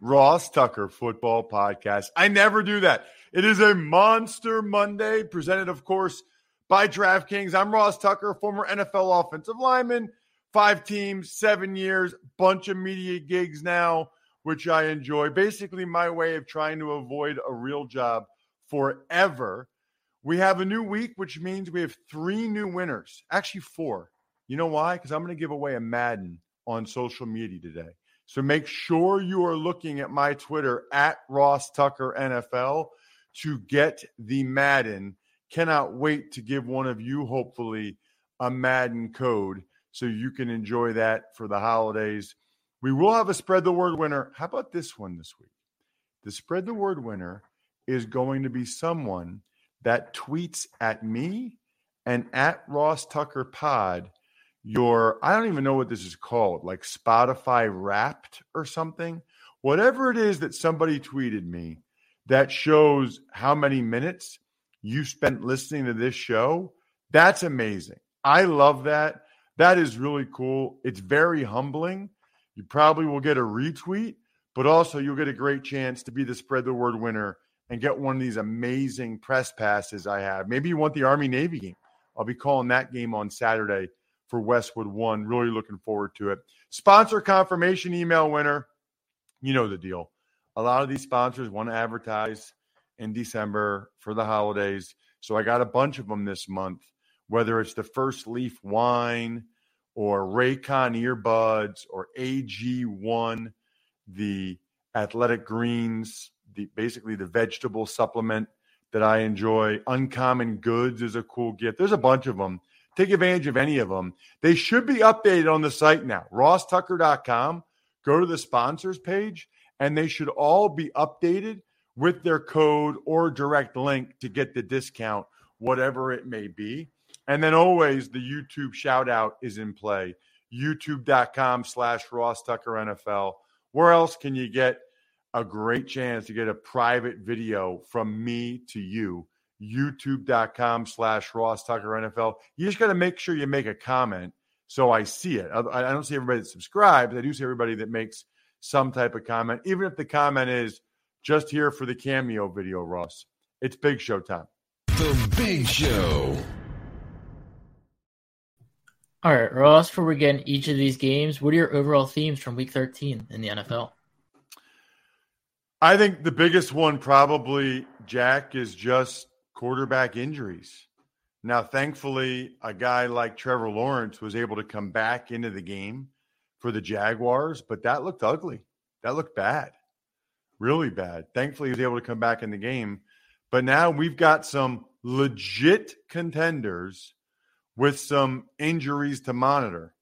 Ross Tucker football podcast. I never do that. It is a Monster Monday, presented, of course, by DraftKings. I'm Ross Tucker, former NFL offensive lineman, five teams, seven years, bunch of media gigs now, which I enjoy. Basically, my way of trying to avoid a real job forever. We have a new week, which means we have three new winners, actually, four. You know why? Because I'm going to give away a Madden on social media today. So make sure you are looking at my Twitter at Ross Tucker NFL to get the Madden. Cannot wait to give one of you, hopefully, a Madden code so you can enjoy that for the holidays. We will have a spread the word winner. How about this one this week? The spread the word winner is going to be someone that tweets at me and at Ross Tucker Pod your I don't even know what this is called, like Spotify wrapped or something. Whatever it is that somebody tweeted me that shows how many minutes you spent listening to this show, that's amazing. I love that. That is really cool. It's very humbling. You probably will get a retweet, but also you'll get a great chance to be the spread the word winner and get one of these amazing press passes I have. Maybe you want the Army Navy game. I'll be calling that game on Saturday for Westwood One. Really looking forward to it. Sponsor confirmation email winner. You know the deal. A lot of these sponsors want to advertise in December for the holidays. So I got a bunch of them this month, whether it's the First Leaf Wine or Raycon earbuds or AG1, the athletic greens, the basically the vegetable supplement that I enjoy. Uncommon Goods is a cool gift. There's a bunch of them. Take advantage of any of them. They should be updated on the site now. RossTucker.com. Go to the sponsors page, and they should all be updated with their code or direct link to get the discount, whatever it may be. And then always the YouTube shout out is in play. YouTube.com slash Ross Tucker NFL. Where else can you get a great chance to get a private video from me to you? youtube.com slash Ross Tucker NFL. You just got to make sure you make a comment so I see it. I don't see everybody that subscribes. I do see everybody that makes some type of comment, even if the comment is just here for the cameo video, Ross. It's big show time. The big show. All right, Ross, for we get each of these games, what are your overall themes from week 13 in the NFL? I think the biggest one, probably, Jack, is just quarterback injuries. Now, thankfully, a guy like Trevor Lawrence was able to come back into the game for the Jaguars, but that looked ugly. That looked bad, really bad. Thankfully, he was able to come back in the game. But now we've got some legit contenders with some injuries to monitor.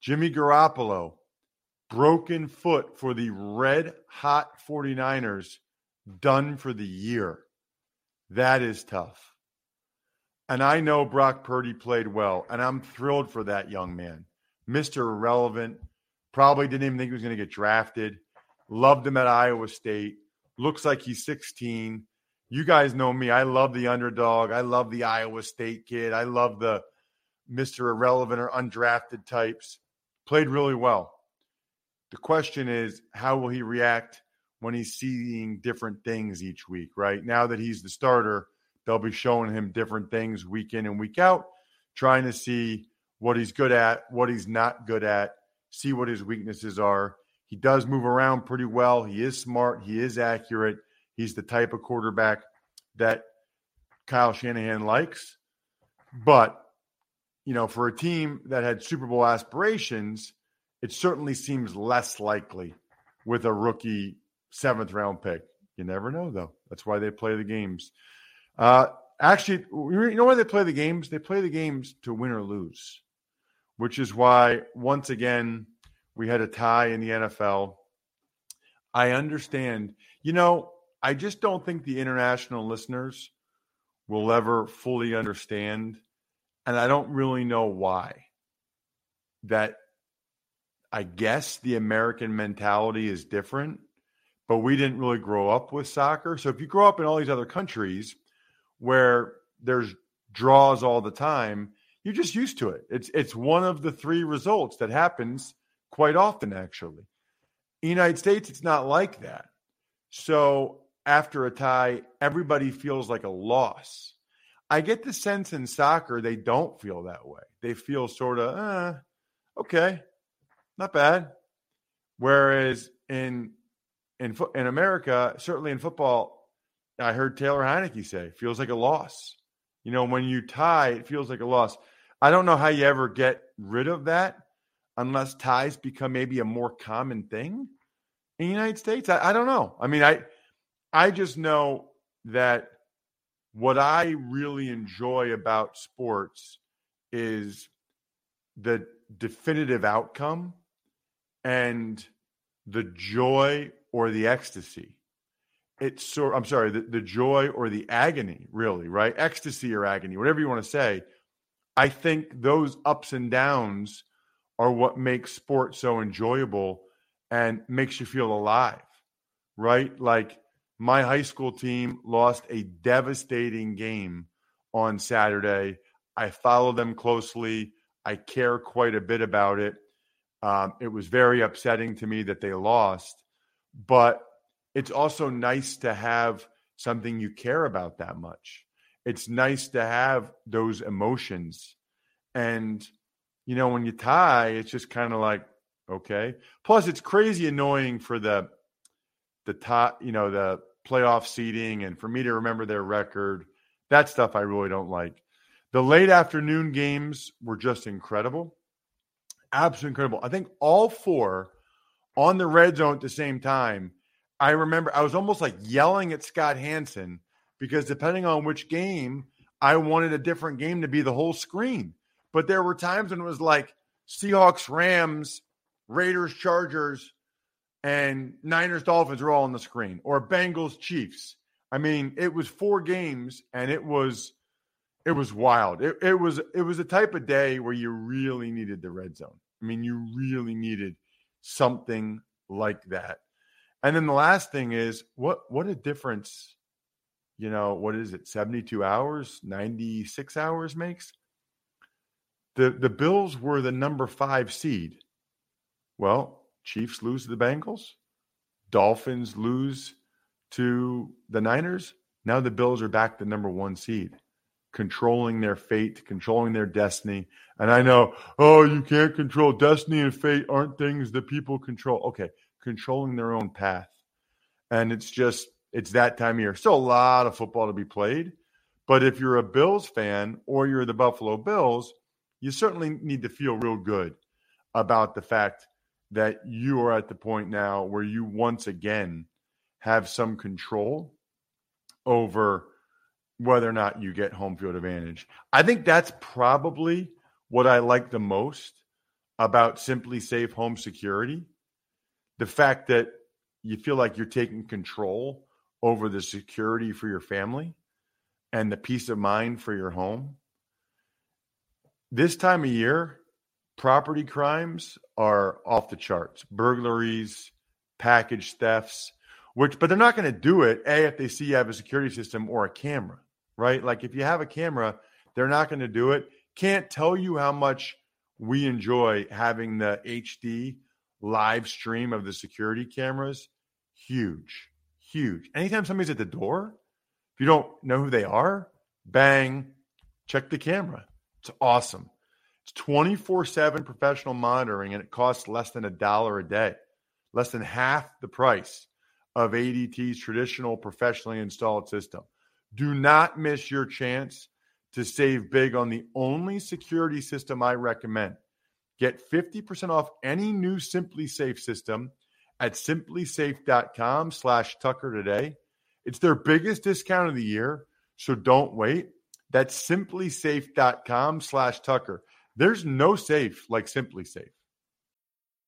Jimmy Garoppolo, broken foot for the red hot 49ers, done for the year. That is tough. And I know Brock Purdy played well, and I'm thrilled for that young man. Mr. Irrelevant, probably didn't even think he was going to get drafted. Loved him at Iowa State. Looks like he's 16. You guys know me. I love the underdog. I love the Iowa State kid. I love the Mr. Irrelevant or undrafted types. Played really well. The question is, how will he react when he's seeing different things each week, right? Now that he's the starter, they'll be showing him different things week in and week out, trying to see what he's good at, what he's not good at, see what his weaknesses are. He does move around pretty well. He is smart. He is accurate. He's the type of quarterback that Kyle Shanahan likes. But, you know, for a team that had Super Bowl aspirations, it certainly seems less likely with a rookie seventh round pick. You never know, though. That's why they play the games. Uh, actually, you know why they play the games? They play the games to win or lose, which is why, once again, we had a tie in the NFL. I understand. You know, I just don't think the international listeners will ever fully understand. And I don't really know why. That I guess the American mentality is different, but we didn't really grow up with soccer. So if you grow up in all these other countries where there's draws all the time, you're just used to it. It's it's one of the three results that happens quite often, actually. In the United States, it's not like that. So after a tie, everybody feels like a loss. I get the sense in soccer they don't feel that way. They feel sort of, eh, okay, not bad. Whereas in in in America, certainly in football, I heard Taylor Heinicke say, feels like a loss. You know, when you tie, it feels like a loss. I don't know how you ever get rid of that unless ties become maybe a more common thing in the United States. I, I don't know. I mean, I I just know that what I really enjoy about sports is the definitive outcome and the joy or the ecstasy. It's sort I'm sorry, the, the joy or the agony, really, right? Ecstasy or agony, whatever you want to say. I think those ups and downs are what makes sports so enjoyable and makes you feel alive, right? Like my high school team lost a devastating game on Saturday. I follow them closely. I care quite a bit about it. Um, it was very upsetting to me that they lost, but it's also nice to have something you care about that much. It's nice to have those emotions. And, you know, when you tie, it's just kind of like, okay. Plus, it's crazy annoying for the, the top, you know, the playoff seeding and for me to remember their record. That stuff I really don't like. The late afternoon games were just incredible. Absolutely incredible. I think all four on the red zone at the same time. I remember I was almost like yelling at Scott Hanson because depending on which game, I wanted a different game to be the whole screen. But there were times when it was like Seahawks, Rams, Raiders, Chargers, and Niners Dolphins were all on the screen, or Bengals Chiefs. I mean, it was four games, and it was it was wild. It, it was it was a type of day where you really needed the red zone. I mean, you really needed something like that. And then the last thing is what what a difference, you know, what is it, 72 hours, 96 hours makes? The the Bills were the number five seed. Well, Chiefs lose to the Bengals, Dolphins lose to the Niners. Now the Bills are back the number one seed, controlling their fate, controlling their destiny. And I know, oh, you can't control destiny and fate aren't things that people control. Okay, controlling their own path. And it's just, it's that time of year. Still a lot of football to be played. But if you're a Bills fan or you're the Buffalo Bills, you certainly need to feel real good about the fact that you are at the point now where you once again have some control over whether or not you get home field advantage. I think that's probably what I like the most about SimpliSafe Home Security. The fact that you feel like you're taking control over the security for your family and the peace of mind for your home. This time of year, property crimes are off the charts burglaries package thefts which but they're not going to do it a if they see you have a security system or a camera right like if you have a camera they're not going to do it Can't tell you how much we enjoy having the HD live stream of the security cameras. Huge, huge. Anytime somebody's at the door, if you don't know who they are, bang, check the camera. It's awesome. It's 24 7 professional monitoring and it costs less than a dollar a day, less than half the price of ADT's traditional professionally installed system. Do not miss your chance to save big on the only security system I recommend. Get 50% off any new SimpliSafe system at simplisafe.com slash Tucker today. It's their biggest discount of the year, so don't wait. That's simplisafe.com slash Tucker. There's no safe like SimpliSafe.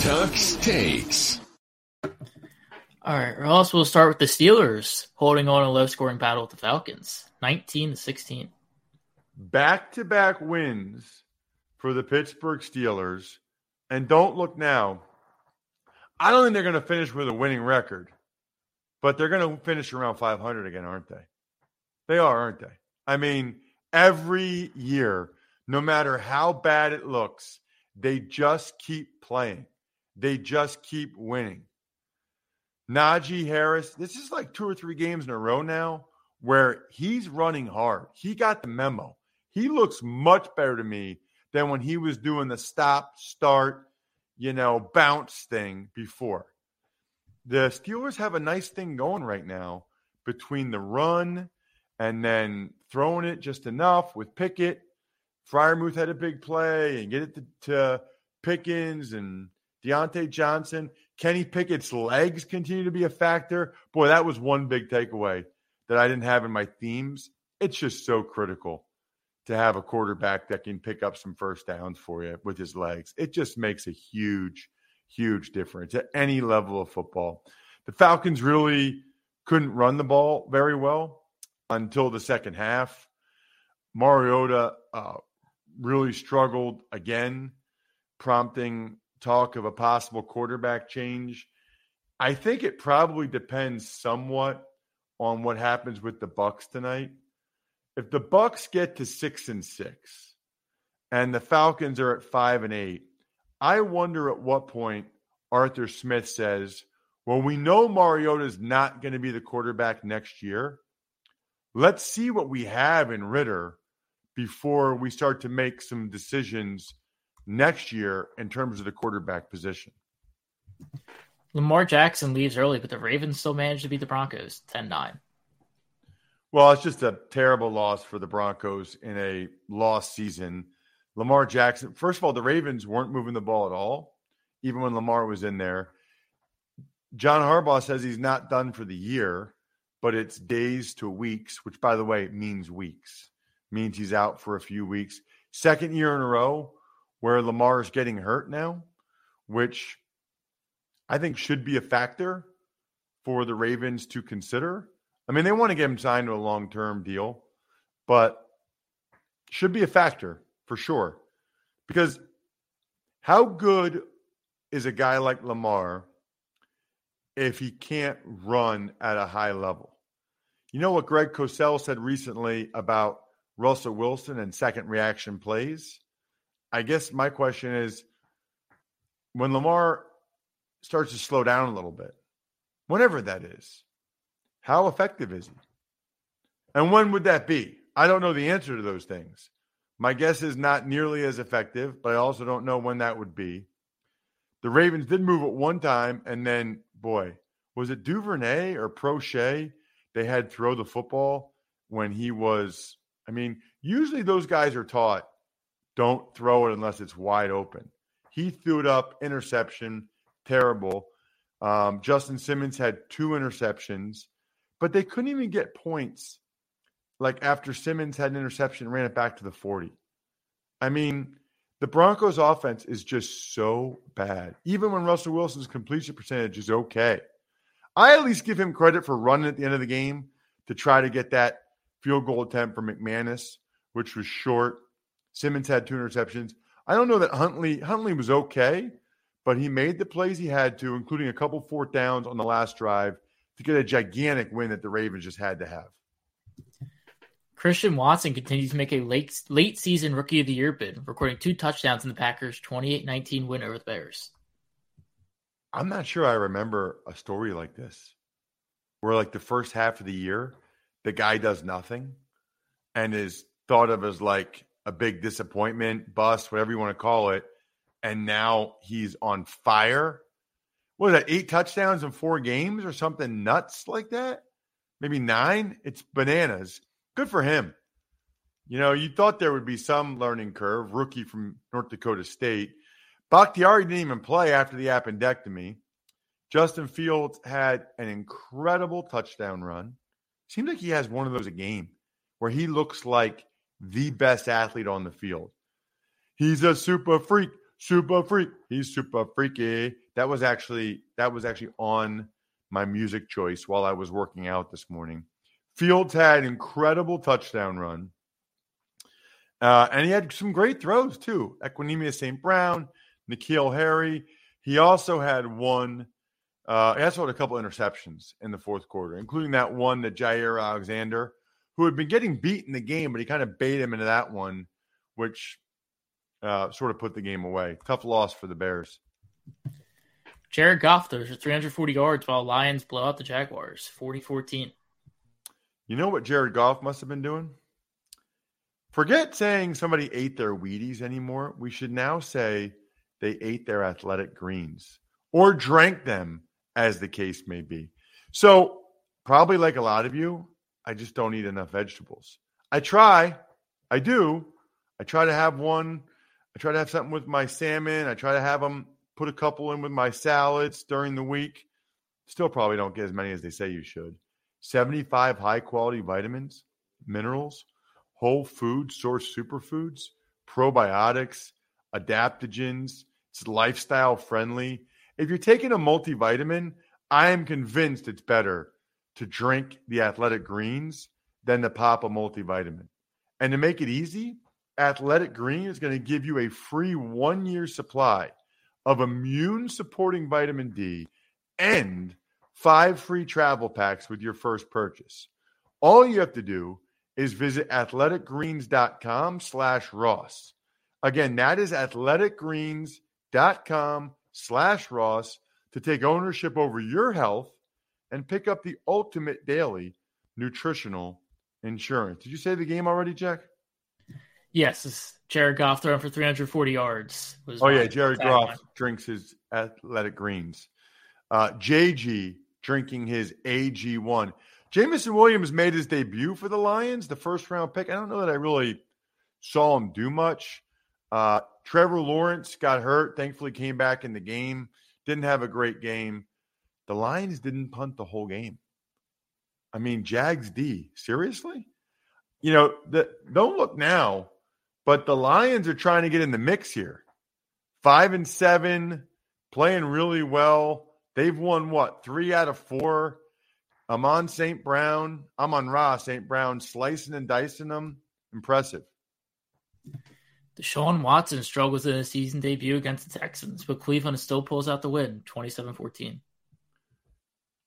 Tuck's takes. All right, Ross, we'll start with the Steelers holding on a low scoring battle with the Falcons, 19 to 16. Back to back wins for the Pittsburgh Steelers. And don't look now. I don't think they're going to finish with a winning record, but they're going to finish around 500 again, aren't they? They are, aren't they? I mean, every year, no matter how bad it looks, they just keep playing. They just keep winning. Najee Harris, this is like two or three games in a row now where he's running hard. He got the memo. He looks much better to me than when he was doing the stop, start, you know, bounce thing before. The Steelers have a nice thing going right now between the run and then throwing it just enough with Pickett. Freiermuth had a big play and get it to, to Pickens and Diontae Johnson. Kenny Pickett's legs continue to be a factor. Boy, that was one big takeaway that I didn't have in my themes. It's just so critical to have a quarterback that can pick up some first downs for you with his legs. It just makes a huge, huge difference at any level of football. The Falcons really couldn't run the ball very well until the second half. Mariota uh, really struggled again, prompting talk of a possible quarterback change. I think it probably depends somewhat on what happens with the Bucs tonight. If the Bucs get to 6 and 6 and the Falcons are at 5 and 8, I wonder at what point Arthur Smith says, "Well, we know Mariota is not going to be the quarterback next year. Let's see what we have in Ridder before we start to make some decisions next year in terms of the quarterback position. Lamar Jackson leaves early, but the Ravens still managed to beat the Broncos 10 9. Well, it's just a terrible loss for the Broncos in a lost season. Lamar Jackson, first of all, the Ravens weren't moving the ball at all, even when Lamar was in there. John Harbaugh says he's not done for the year, but it's days to weeks, which, by the way, means weeks, means he's out for a few weeks. Second year in a row where Lamar is getting hurt now, which I think should be a factor for the Ravens to consider. I mean, they want to get him signed to a long term deal, but should be a factor for sure. Because how good is a guy like Lamar if he can't run at a high level? You know what Greg Cosell said recently about Russell Wilson and second reaction plays? I guess my question is when Lamar starts to slow down a little bit, whenever that is, how effective is he? And when would that be? I don't know the answer to those things. My guess is not nearly as effective, but I also don't know when that would be. The Ravens did move at one time, and then, boy, was it Duvernay or Proche? They had throw the football when he was. I mean, usually those guys are taught don't throw it unless it's wide open. He threw it up, interception, terrible. Um, Justin Simmons had two interceptions, but they couldn't even get points. Like after Simmons had an interception, ran it back to the 40. I mean, the Broncos offense is just so bad. Even when Russell Wilson's completion percentage is okay. I at least give him credit for running at the end of the game to try to get that field goal attempt for McManus, which was short. Simmons had two interceptions. I don't know that Huntley Huntley was okay, but he made the plays he had to, including a couple fourth downs on the last drive to get a gigantic win that the Ravens just had to have. Christian Watson continues to make a late late season rookie of the year bid, recording two touchdowns in the Packers' 28-19 win over the Bears. I'm not sure I remember a story like this where like the first half of the year the guy does nothing and is thought of as like a big disappointment, bust, whatever you want to call it, and now he's on fire. What is that? Eight touchdowns in four games or something nuts like that? Maybe nine? It's bananas. Good for him. You know, you thought there would be some learning curve. Rookie from North Dakota State. Bakhtiari didn't even play after the appendectomy. Justin Fields had an incredible touchdown run. Seems like he has one of those a game where he looks like the best athlete on the field. He's a super freak, super freak. He's super freaky. That was actually that was actually on my music choice while I was working out this morning. Fields had incredible touchdown run. Uh, and he had some great throws too. Equanimeous St. Brown, N'Keal Harry. He also had one, uh, he also had a couple interceptions in the fourth quarter, including that one that Jaire Alexander, who had been getting beat in the game, but he kind of baited him into that one, which uh, sort of put the game away. Tough loss for the Bears. Jared Goff throws for 340 yards while Lions blow out the Jaguars 40 14. You know what Jared Goff must have been doing? Forget saying somebody ate their Wheaties anymore. We should now say they ate their athletic greens or drank them, as the case may be. So, probably like a lot of you, I just don't eat enough vegetables. I try, I do. I try to have one. I try to have something with my salmon. I try to have them put a couple in with my salads during the week. Still, probably don't get as many as they say you should. 75 high quality vitamins, minerals, whole food source superfoods, probiotics, adaptogens. It's lifestyle friendly. If you're taking a multivitamin, I am convinced it's better to drink the athletic greens than to pop a multivitamin. And to make it easy, Athletic Green is going to give you a free one year supply of immune supporting vitamin D and five free travel packs with your first purchase. All you have to do is visit athleticgreens.com slash Ross. Again, that is athleticgreens.com slash Ross to take ownership over your health and pick up the ultimate daily nutritional insurance. Did you say the game already, Jack? Yes, Jared Goff throwing for 340 yards. oh, yeah, Jared Goff drinks his athletic greens. Uh, JG drinking his AG1. Jameson Williams made his debut for the Lions, the first round pick. I don't know that I really saw him do much. Uh, Trevor Lawrence got hurt, thankfully came back in the game. Didn't have a great game. The Lions didn't punt the whole game. I mean, Jags D, seriously? You know, the, don't look now, but the Lions are trying to get in the mix here. Five and seven, playing really well. They've won what, three out of four? Amon-Ra St. Brown, Amon-Ra St. Brown, slicing and dicing them. Impressive. Deshaun Watson struggles in his season debut against the Texans, but Cleveland still pulls out the win, 27-14.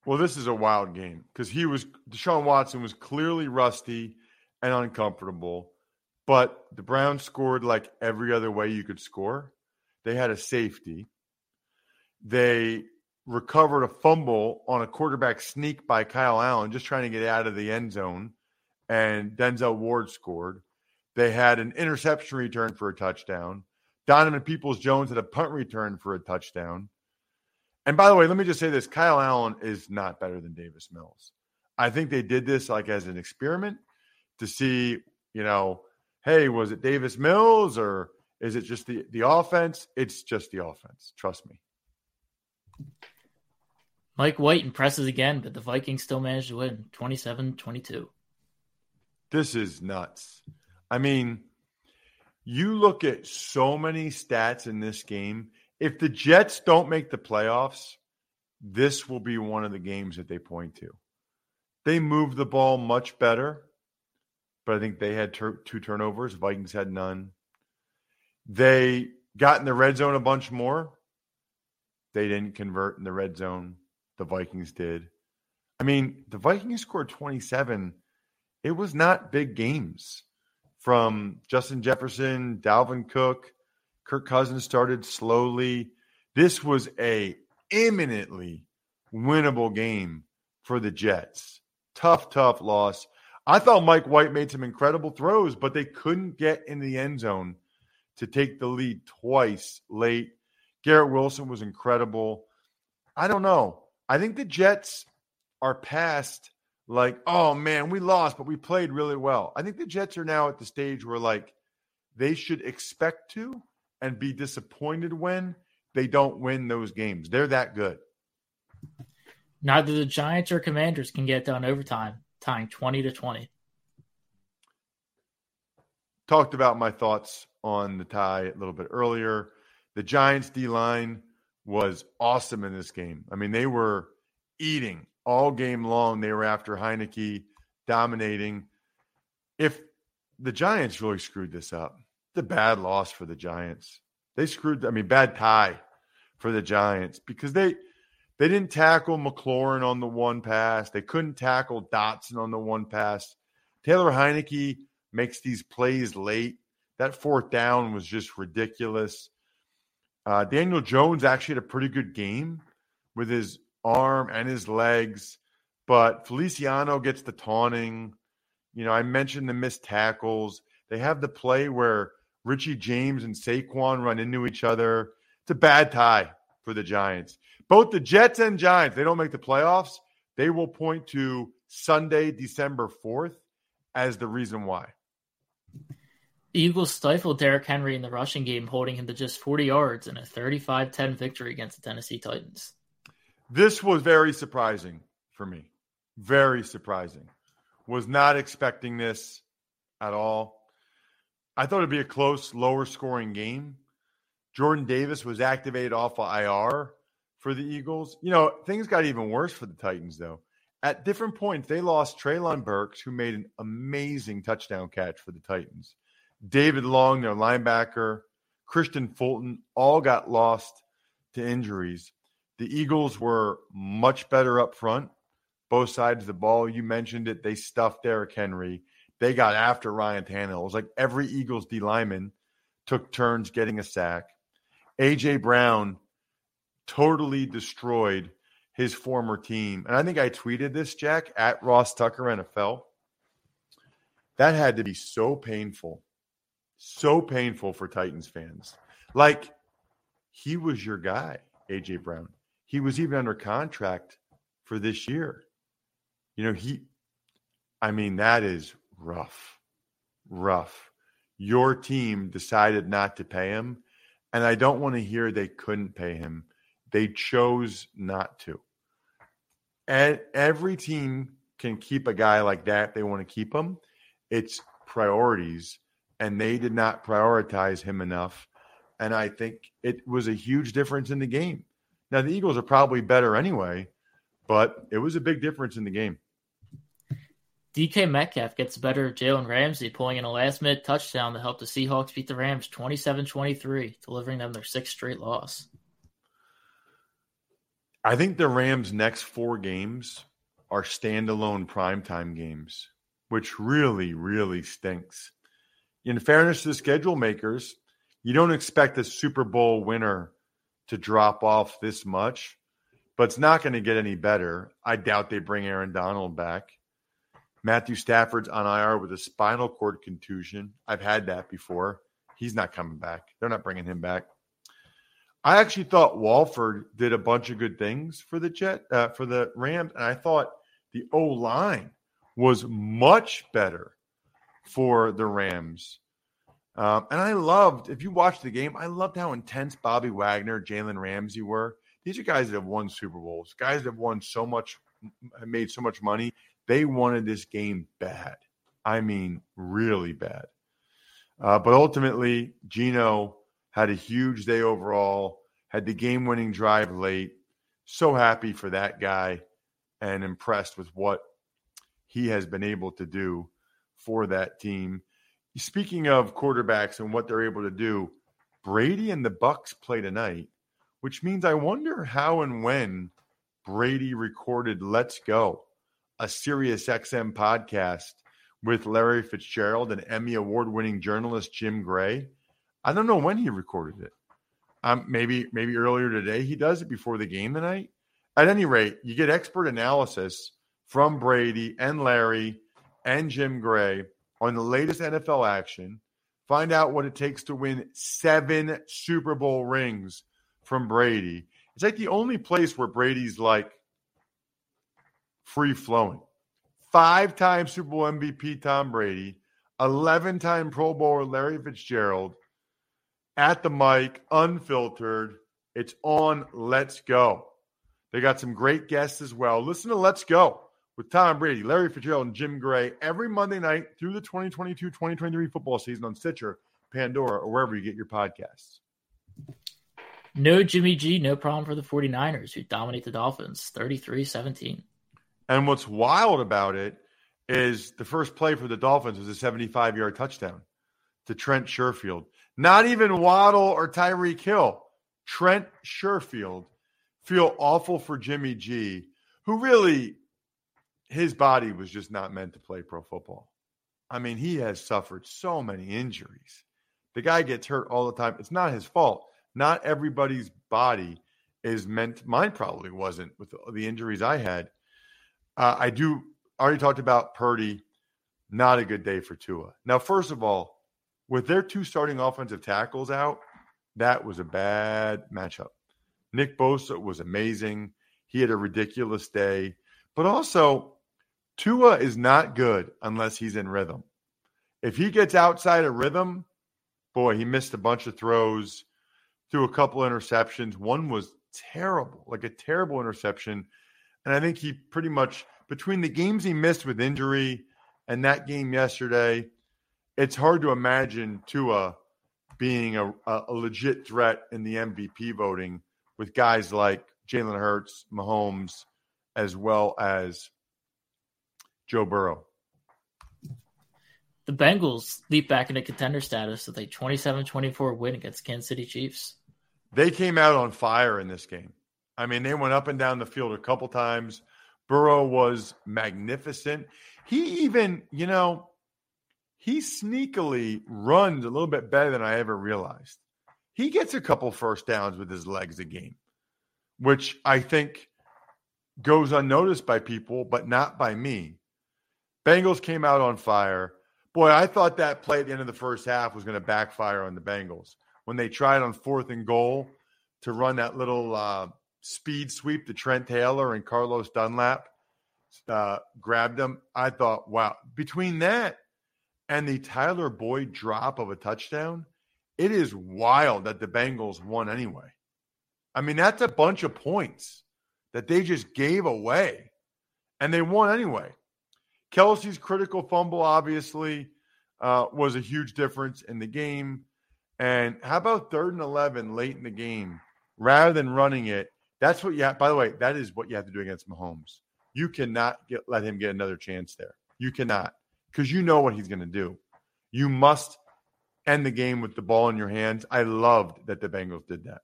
Well, this is a wild game because he was Deshaun Watson was clearly rusty and uncomfortable, but the Browns scored like every other way you could score. They had a safety. They recovered a fumble on a quarterback sneak by Kyle Allen, just trying to get out of the end zone, and Denzel Ward scored. They had an interception return for a touchdown. Donovan Peoples Jones had a punt return for a touchdown. And by the way, let me just say this Kyle Allen is not better than Davis Mills. I think they did this like as an experiment to see, you know, hey, was it Davis Mills or is it just the, the offense? It's just the offense. Trust me. Mike White impresses again, but the Vikings still managed to win 27 22. This is nuts. I mean, You look at so many stats in this game. If the Jets don't make the playoffs, this will be one of the games that they point to. They moved the ball much better, but I think they had two turnovers. Vikings had none. They got in the red zone a bunch more. They didn't convert in the red zone. The Vikings did. I mean, the Vikings scored 27. It was not big games from Justin Jefferson, Dalvin Cook, Kirk Cousins started slowly. This was a imminently winnable game for the Jets. Tough, tough loss. I thought Mike White made some incredible throws, but they couldn't get in the end zone to take the lead twice late. Garrett Wilson was incredible. I don't know. I think the Jets are past like, oh man, we lost, but we played really well. I think the Jets are now at the stage where like they should expect to and be disappointed when they don't win those games. They're that good. Neither the Giants or Commanders can get done overtime, tying 20 to 20. Talked about my thoughts on the tie a little bit earlier. The Giants D line was awesome in this game. I mean, they were eating all game long. They were after Heinicke, dominating. If the Giants really screwed this up, it's a bad loss for the Giants. They screwed. I mean, bad tie for the Giants because they they didn't tackle McLaurin on the one pass. They couldn't tackle Dotson on the one pass. Taylor Heinicke makes these plays late. That fourth down was just ridiculous. Uh, Daniel Jones actually had a pretty good game with his arm and his legs, but Feliciano gets the taunting. You know, I mentioned the missed tackles. They have the play where Richie James and Saquon run into each other. It's a bad tie for the Giants. Both the Jets and Giants, they don't make the playoffs. They will point to Sunday, December 4th as the reason why. The Eagles stifled Derrick Henry in the rushing game, holding him to just 40 yards in a 35 10 victory against the Tennessee Titans. This was very surprising for me. Very surprising. Was not expecting this at all. I thought it'd be a close, lower scoring game. Jordan Davis was activated off of IR for the Eagles. You know, things got even worse for the Titans, though. At different points, they lost Treylon Burks, who made an amazing touchdown catch for the Titans. David Long, their linebacker, Kristian Fulton, all got lost to injuries. The Eagles were much better up front, both sides of the ball. You mentioned it. They stuffed Derrick Henry. They got after Ryan Tannehill. It was like every Eagles D lineman took turns getting a sack. A.J. Brown totally destroyed his former team. And I think I tweeted this, Jack, at Ross Tucker NFL. That had to be so painful, so painful for Titans fans. Like, he was your guy, A.J. Brown. He was even under contract for this year. You know, he, I mean, that is rough, rough. Your team decided not to pay him. And I don't want to hear they couldn't pay him. They chose not to. And every team can keep a guy like that. They want to keep him. It's priorities. And they did not prioritize him enough. And I think it was a huge difference in the game. Now the Eagles are probably better anyway, but it was a big difference in the game. DK Metcalf gets better of Jalen Ramsey, pulling in a last minute touchdown to help the Seahawks beat the Rams 27 23, delivering them their sixth straight loss. I think the Rams' next four games are standalone primetime games, which really, really stinks. In fairness to the schedule makers, you don't expect a Super Bowl winner to drop off this much, but it's not going to get any better. I doubt they bring Aaron Donald back. Matthew Stafford's on IR with a spinal cord contusion. I've had that before. He's not coming back. They're not bringing him back. I actually thought Wolford did a bunch of good things for the Jet uh, for the Rams, and I thought the O line was much better for the Rams. Um, and I loved, if you watched the game, I loved how intense Bobby Wagner, Jalen Ramsey were. These are guys that have won Super Bowls, guys that have won so much, made so much money. They wanted this game bad. I mean, really bad. Uh, but ultimately, Gino had a huge day overall, had the game winning drive late. So happy for that guy and impressed with what he has been able to do for that team. Speaking of quarterbacks and what they're able to do, Brady and the Bucs play tonight, which means I wonder how and when Brady recorded Let's Go, a Sirius XM podcast with Larry Fitzgerald and Emmy award winning journalist Jim Gray. I don't know when he recorded it. Um, maybe maybe earlier today he does it before the game tonight. At any rate, you get expert analysis from Brady and Larry and Jim Gray on the latest NFL action. Find out what it takes to win seven Super Bowl rings from Brady. It's like the only place where Brady's like free flowing. Five time Super Bowl MVP Tom Brady, 11 time Pro Bowler Larry Fitzgerald, at the mic, unfiltered. It's on Let's Go. They got some great guests as well. Listen to Let's Go with Tom Brady, Larry Fitzgerald, and Jim Gray every Monday night through the 2022 2023 football season on Stitcher, Pandora, or wherever you get your podcasts. No Jimmy G, no problem for the 49ers, who dominate the Dolphins 33 17. And what's wild about it is the first play for the Dolphins was a 75 yard touchdown to Trent Sherfield. Not even Waddle or Tyreek Hill. Trent Sherfield. Feel awful for Jimmy G, who really, his body was just not meant to play pro football. I mean, he has suffered so many injuries. The guy gets hurt all the time. It's not his fault. Not everybody's body is meant, mine probably wasn't with the injuries I had. Uh, I do already talked about Purdy. Not a good day for Tua. Now, first of all, with their two starting offensive tackles out, that was a bad matchup. Nick Bosa was amazing. He had a ridiculous day. But also, Tua is not good unless he's in rhythm. If he gets outside of rhythm, boy, he missed a bunch of throws, threw a couple interceptions. One was terrible, like a terrible interception. And I think he pretty much, between the games he missed with injury and that game yesterday, it's hard to imagine Tua being a, a, legit threat in the MVP voting with guys like Jalen Hurts, Mahomes, as well as Joe Burrow. The Bengals leap back into contender status with a 27 24 win against Kansas City Chiefs. They came out on fire in this game. I mean, they went up and down the field a couple times. Burrow was magnificent. He even, you know, he sneakily runs a little bit better than I ever realized. He gets a couple first downs with his legs a game, which I think goes unnoticed by people, but not by me. Bengals came out on fire. Boy, I thought that play at the end of the first half was going to backfire on the Bengals when they tried on fourth and goal to run that little uh, speed sweep to Trent Taylor and Carlos Dunlap uh, grabbed them. I thought, wow, between that and the Tyler Boyd drop of a touchdown, it is wild that the Bengals won anyway. I mean, that's a bunch of points that they just gave away and they won anyway. Kelce's critical fumble, obviously, uh, was a huge difference in the game. And how about third and 11 late in the game rather than running it? That's what you have. By the way, that is what you have to do against Mahomes. You cannot get, let him get another chance there. You cannot because you know what he's going to do. You must end the game with the ball in your hands. I loved that the Bengals did that.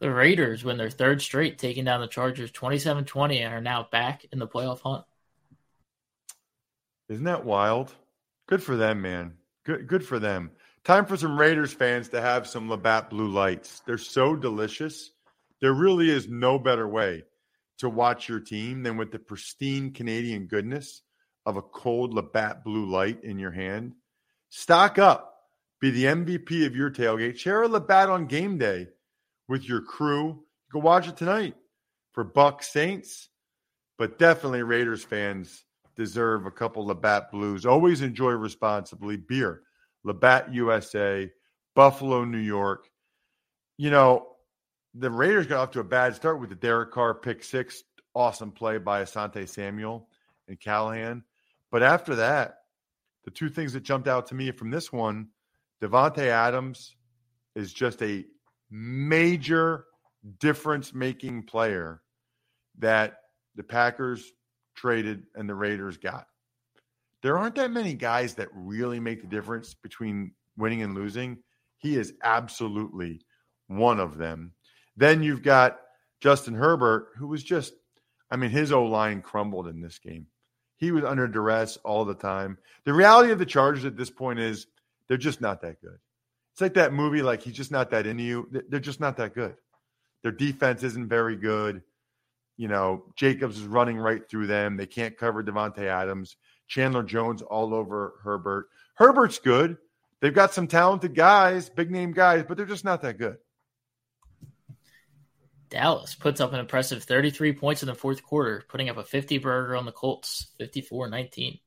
The Raiders win their third straight, taking down the Chargers 27 20 and are now back in the playoff hunt. Isn't that wild? Good for them, man. Good, good for them. Time for some Raiders fans to have some Labatt Blue Lights. They're so delicious. There really is no better way to watch your team than with the pristine Canadian goodness of a cold Labatt blue light in your hand. Stock up. Be the MVP of your tailgate. Share a Labatt on game day with your crew. Go watch it tonight for Buck Saints, but definitely Raiders fans deserve a couple Labatt Blues. Always enjoy responsibly. Beer, Labatt USA, Buffalo, New York. You know, the Raiders got off to a bad start with the Derek Carr pick six. Awesome play by Asante Samuel and Callahan. But after that, the two things that jumped out to me from this one, Davante Adams is just a major difference making player that the Packers traded and the Raiders got. There aren't that many guys that really make the difference between winning and losing. He is absolutely one of them. Then you've got Justin Herbert, who was just, I mean, his O line crumbled in this game. He was under duress all the time. The reality of the Chargers at this point is they're just not that good. It's like that movie, like he's just not that into you. They're just not that good. Their defense isn't very good. You know, Jacobs is running right through them. They can't cover Davante Adams. Chandler Jones all over Herbert. Herbert's good. They've got some talented guys, big name guys, but they're just not that good. Dallas puts up an impressive 33 points in the fourth quarter, putting up a 50 burger on the Colts, 54 19.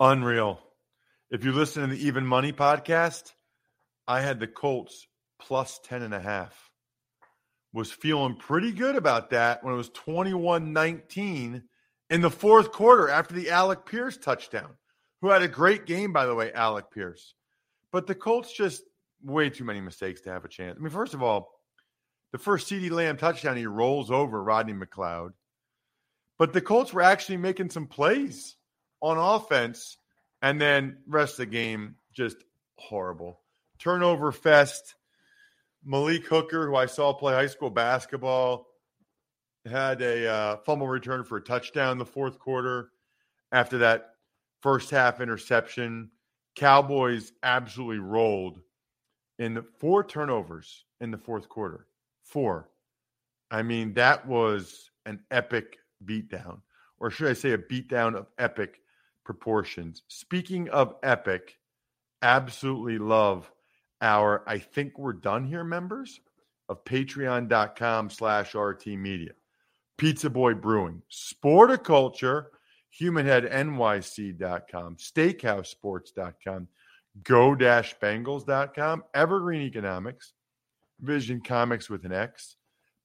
Unreal. If you listen to the Even Money podcast, I had the Colts plus 10 and a half. Was feeling pretty good about that when it was 21 19 in the fourth quarter after the Alec Pierce touchdown, who had a great game, by the way, Alec Pierce. But the Colts just way too many mistakes to have a chance. I mean, first of all, the first CeeDee Lamb touchdown, he rolls over Rodney McLeod. But the Colts were actually making some plays on offense, and then rest of the game just horrible. Turnover fest. Malik Hooker, who I saw play high school basketball, had a uh, fumble return for a touchdown in the fourth quarter after that first half interception. Cowboys absolutely rolled in the four turnovers in the fourth quarter. Four. I mean, that was an epic beatdown, or should I say, a beatdown of epic proportions. Speaking of epic, absolutely love our I think we're done here members of patreon.com slash RT Media. Pizza Boy Brewing, Sporticulture, HumanHeadNYC.com, SteakhouseSports.com, Go-Bengals.com, Evergreen Economics, Vision Comics with an X,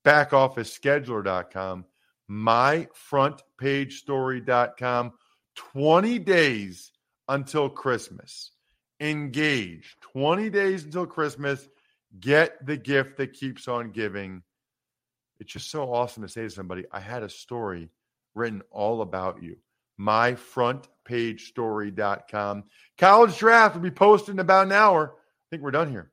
BackOfficeScheduler.com, MyFrontPageStory.com, 20 days until Christmas. Engage. 20 days until Christmas. Get the gift that keeps on giving it's just so awesome to say to somebody, I had a story written all about you. MyFrontPageStory.com. College draft will be posted in about an hour. I think we're done here.